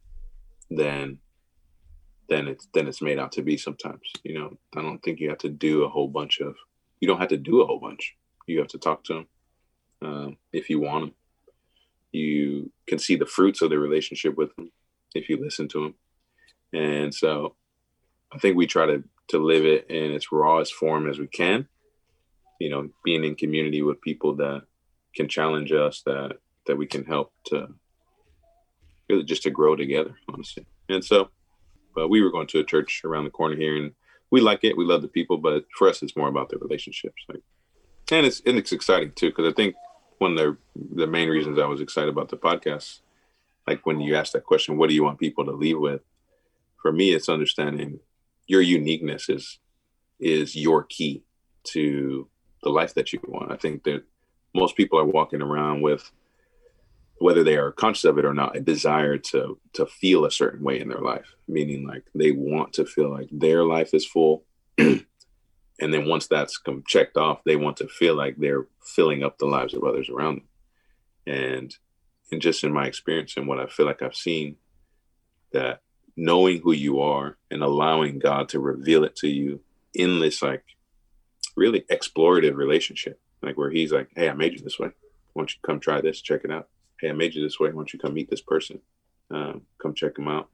than than it's than it's made out to be sometimes. You know, I don't think you have to do a whole bunch of. You don't have to do a whole bunch. You have to talk to them um, if you want them. You can see the fruits of the relationship with them if you listen to them, and so I think we try to to live it in its rawest form as we can. You know, being in community with people that can challenge us, that that we can help to really just to grow together, honestly. And so but we were going to a church around the corner here, and we like it. We love the people, but for us, it's more about the relationships. Like, and it's and it's exciting too because I think one of the the main reasons I was excited about the podcast, like when you ask that question, what do you want people to leave with? For me, it's understanding your uniqueness is is your key to the life that you want. I think that most people are walking around with whether they are conscious of it or not, a desire to to feel a certain way in their life, meaning like they want to feel like their life is full. and then once that's checked off, they want to feel like they're filling up the lives of others around them. And and just in my experience and what I feel like I've seen, that knowing who you are and allowing God to reveal it to you in this like really explorative relationship, like where He's like, "Hey, I made you this way. Why don't you come try this? Check it out." hey, I made you this way. Why don't you come meet this person? Um, come check him out.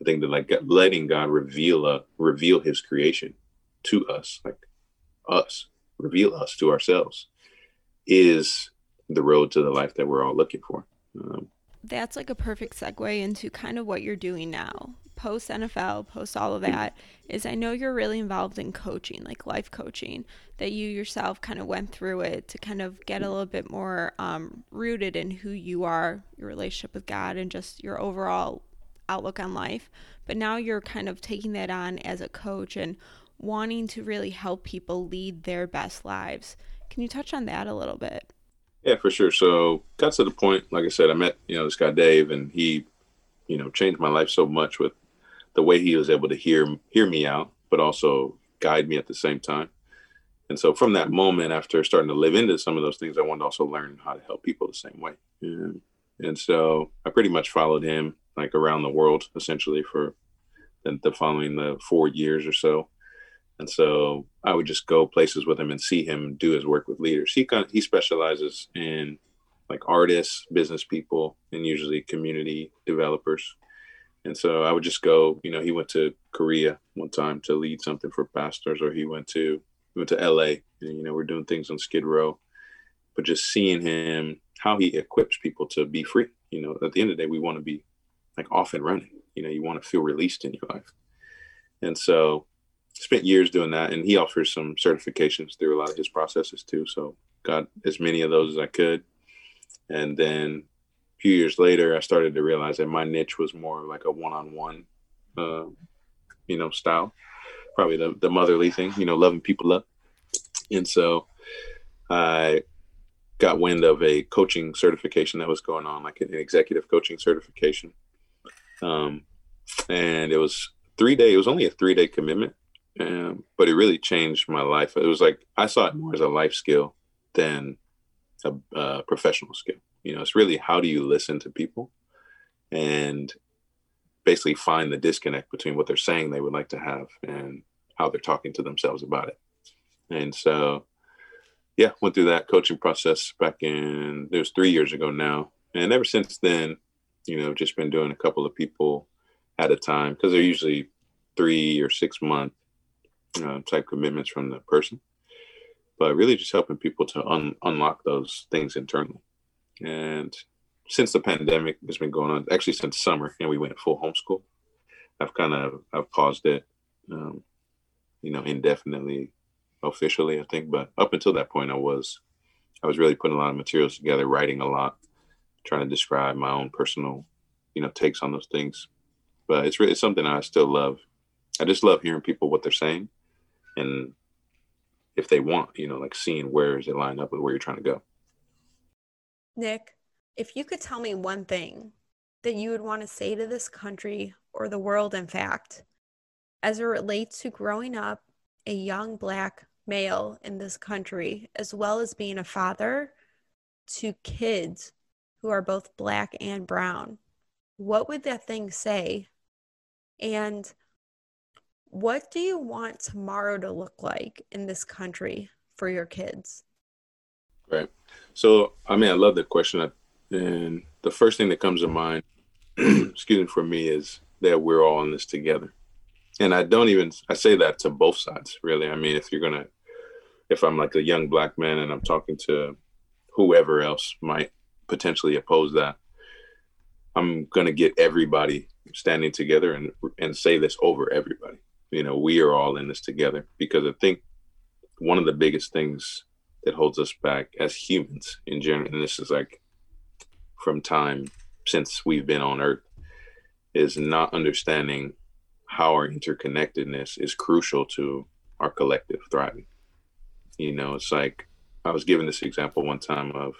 I think that like letting God reveal uh, reveal His creation to us, like us, reveal us to ourselves, is the road to the life that we're all looking for. That's like a perfect segue into kind of what you're doing now post NFL, post all of that, is I know you're really involved in coaching, like life coaching, that you yourself kind of went through it to kind of get a little bit more um, rooted in who you are, your relationship with God, and just your overall outlook on life. But now you're kind of taking that on as a coach and wanting to really help people lead their best lives. Can you touch on that a little bit? Yeah, for sure. So got to the point, like I said, I met, you know, this guy Dave and he, you know, changed my life so much with the way he was able to hear hear me out, but also guide me at the same time. And so from that moment, after starting to live into some of those things, I wanted to also learn how to help people the same way. And, and so I pretty much followed him like around the world essentially for the, the following the four years or so. And so I would just go places with him and see him do his work with leaders. He kind of, he specializes in like artists, business people, and usually community developers. And so I would just go, you know, he went to Korea one time to lead something for pastors, or he went to he went to LA and you know, we're doing things on Skid Row. But just seeing him how he equips people to be free. You know, at the end of the day, we want to be like off and running. You know, you want to feel released in your life. And so spent years doing that and he offers some certifications through a lot of his processes too. So got as many of those as I could. And then a few years later, I started to realize that my niche was more like a one-on-one, uh, you know, style, probably the, the motherly thing, you know, loving people up. And so I got wind of a coaching certification that was going on, like an executive coaching certification. Um, and it was three day, it was only a three day commitment but it really changed my life. It was like I saw it more as a life skill than a, a professional skill. You know, it's really how do you listen to people and basically find the disconnect between what they're saying they would like to have and how they're talking to themselves about it. And so, yeah, went through that coaching process back in it was three years ago now, and ever since then, you know, just been doing a couple of people at a time because they're usually three or six month type commitments from the person, but really just helping people to un- unlock those things internally. And since the pandemic has been going on, actually since summer, and we went full homeschool, I've kind of I've paused it, um, you know, indefinitely, officially, I think. But up until that point, I was I was really putting a lot of materials together, writing a lot, trying to describe my own personal, you know, takes on those things. But it's really it's something I still love. I just love hearing people what they're saying and if they want, you know, like seeing where is it lined up with where you're trying to go. Nick, if you could tell me one thing that you would want to say to this country or the world, in fact, as it relates to growing up a young black male in this country, as well as being a father to kids who are both black and brown, what would that thing say? And what do you want tomorrow to look like in this country for your kids? Right. So, I mean, I love the question. And the first thing that comes to mind, excuse me, for me is that we're all in this together. And I don't even, I say that to both sides, really. I mean, if you're going to, if I'm like a young black man and I'm talking to whoever else might potentially oppose that, I'm going to get everybody standing together and, and say this over everybody you know we are all in this together. Because i think one of the biggest things that holds us back as humans in general and this is like from time since we've been on earth is not understanding how our interconnectedness is crucial to our collective thriving. You know it's like i was given this example one time of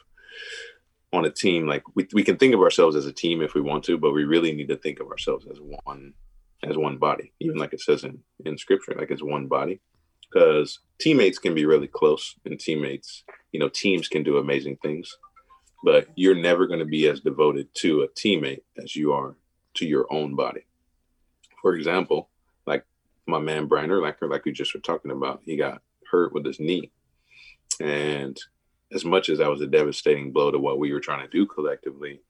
on a team like we, we can think of ourselves as a team if we want to but we really need to think of ourselves as one as one body, even like it says in, in scripture, like as one body. Because teammates can be really close and teammates, you know, teams can do amazing things, but you're never going to be as devoted to a teammate as you are to your own body. For example, like my man Brian Urlacher, like we just were talking about, he got hurt with his knee. And as much as that was a devastating blow to what we were trying to do collectively,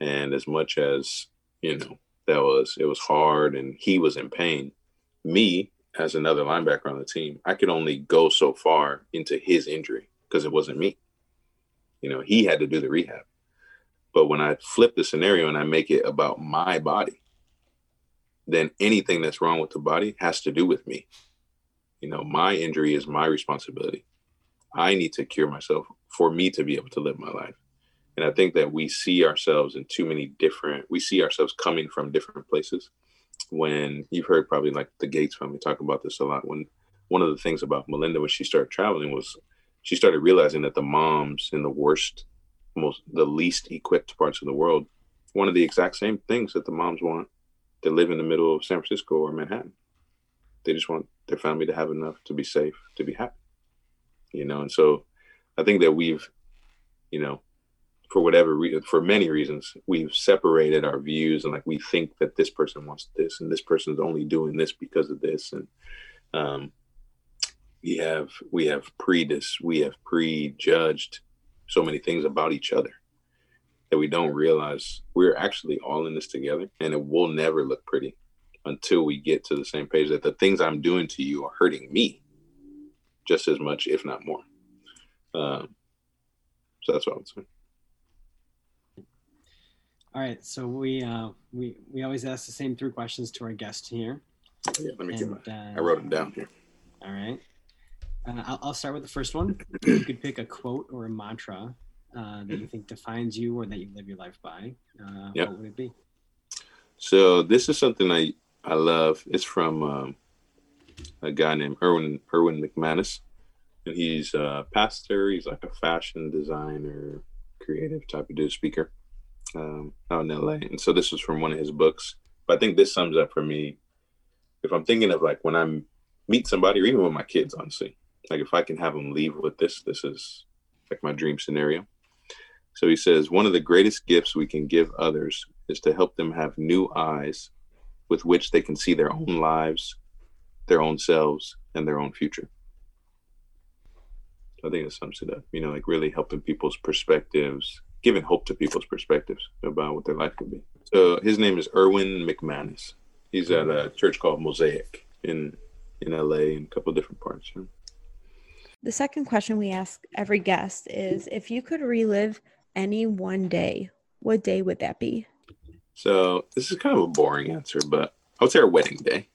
and as much as, you know, that was it was hard and he was in pain. Me as another linebacker on the team, I could only go so far into his injury because it wasn't me. You know, he had to do the rehab. But when I flip the scenario and I make it about my body, then anything that's wrong with the body has to do with me. You know, my injury is my responsibility. I need to cure myself for me to be able to live my life. And I think that we see ourselves in too many different, we see ourselves coming from different places. When you've heard probably like the Gates family talk about this a lot. When one of the things about Melinda when she started traveling was she started realizing that the moms in the worst, most the least equipped parts of the world wanted the exact same things that the moms want that live in the middle of San Francisco or Manhattan. They just want their family to have enough to be safe, to be happy. You know, and so I think that we've, you know, for whatever reason, for many reasons, we've separated our views and like we think that this person wants this and this person's only doing this because of this. And um, we have we have pre we have prejudged so many things about each other that we don't realize we're actually all in this together and it will never look pretty until we get to the same page that the things I'm doing to you are hurting me just as much, if not more. Um, so that's what I'm say. All right, so we uh, we we always ask the same three questions to our guests here. Yeah, let me and, get my. Uh, I wrote them down here. All right. Uh, I'll, I'll, start with the first one. you could pick a quote or a mantra uh, that you think defines you or that you live your life by. Uh, yep. What would it be? So this is something I I love. It's from um, a guy named Erwin Erwin McManus, and he's a pastor. He's like a fashion designer, creative type of dude, speaker um, out in LA. And so this was from one of his books. But I think this sums up for me. If I'm thinking of like when I meet somebody, or even with my kids, honestly, like if I can have them leave with this, this is like my dream scenario. So he says, one of the greatest gifts we can give others is to help them have new eyes with which they can see their own lives, their own selves, and their own future. I think it sums it up, you know, like really helping people's perspectives, giving hope to people's perspectives about what their life could be. So his name is Erwin McManus. He's at a church called Mosaic in in LA and a couple of different parts. The second question we ask every guest is if you could relive any one day, what day would that be? So this is kind of a boring answer, but I would say our wedding day.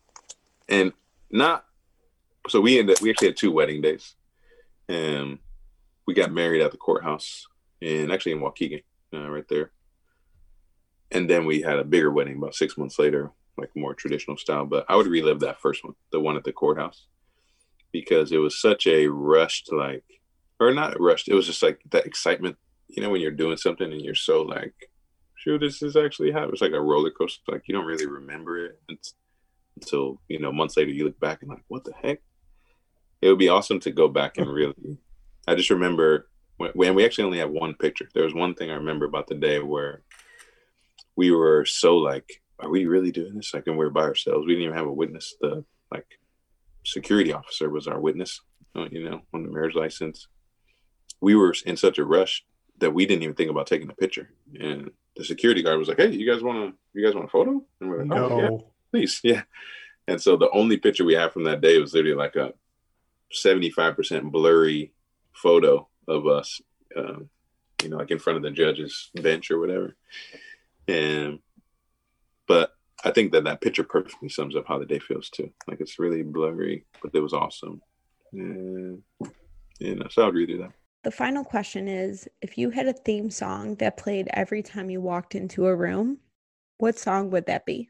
And not so we ended we actually had two wedding days. And we got married at the courthouse and actually in Waukegan, uh, right there. And then we had a bigger wedding about six months later, like more traditional style. But I would relive that first one, the one at the courthouse because it was such a rushed like or not rushed it was just like that excitement you know when you're doing something and you're so like shoot, this is actually happening it's like a roller coaster like you don't really remember it until you know months later you look back and like what the heck it would be awesome to go back and really i just remember when, we actually only have one picture there was one thing i remember about the day where we were so like are we really doing this like and we are by ourselves we didn't even have a witness the like security officer was our witness, uh, you know, on the marriage license. We were in such a rush that we didn't even think about taking a picture. And the security guard was like, "Hey, you guys want to? You guys want a photo?" And we're like, "Oh, no. yeah, please, yeah." And so the only picture we have from that day was literally like a seventy-five percent blurry photo of us, um, you know, like in front of the judge's bench or whatever. And but I think that that picture perfectly sums up how the day feels too. Like it's really blurry, but it was awesome. And you know, so I'd redo that. The final question is if you had a theme song that played every time you walked into a room, what song would that be?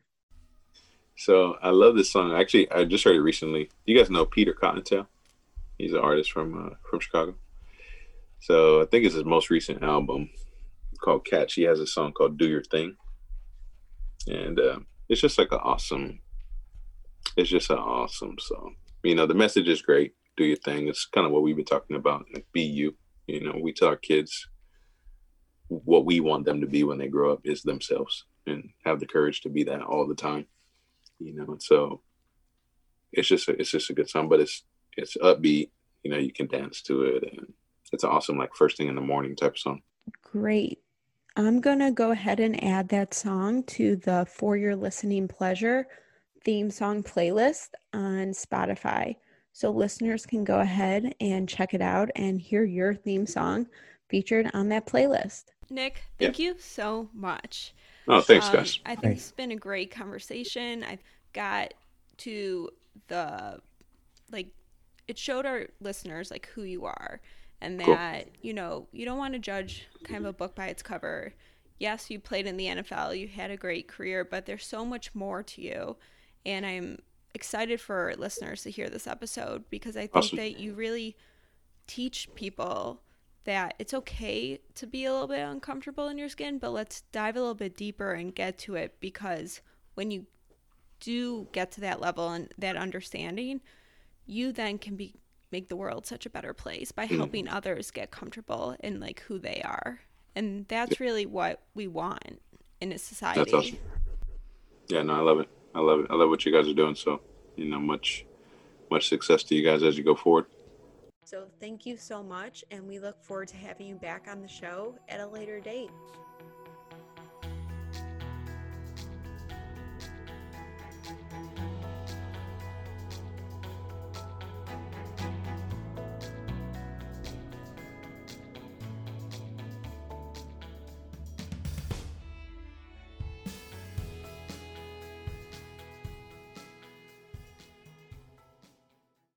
So I love this song. Actually, I just heard it recently. You guys know Peter CottonTale? He's an artist from uh, from Chicago. So I think it's his most recent album called Catch. He has a song called "Do Your Thing," and uh, it's just like an awesome it's just an awesome song. You know the message is great. Do your thing it's kind of what we've been talking about like be you. You know we tell our kids what we want them to be when they grow up is themselves and have the courage to be that all the time you know? And so it's just a, it's just a good song but it's it's upbeat. You know you can dance to it and it's awesome like first thing in the morning type of song great I'm going to go ahead and add that song to the For Your Listening Pleasure theme song playlist on Spotify. So listeners can go ahead and check it out and hear your theme song featured on that playlist. Nick, thank yeah. you so much. Oh, thanks, um, guys. I think thanks. it's been a great conversation. i've got to the like it showed our listeners like who you are and that cool. you know you don't want to judge kind of a book by its cover yes you played in the nfl you had a great career but there's so much more to you and i'm excited for listeners to hear this episode because i think awesome. that you really teach people that it's okay to be a little bit uncomfortable in your skin, but let's dive a little bit deeper and get to it because when you do get to that level and that understanding, you then can be make the world such a better place by mm. helping mm. others get comfortable in like who they are. And that's really what we want in a society. That's awesome. Yeah, no, I love it. I love it. I love what you guys are doing. So, you know, much much success to you guys as you go forward. So, thank you so much and we look forward to having you back on the show at a later date.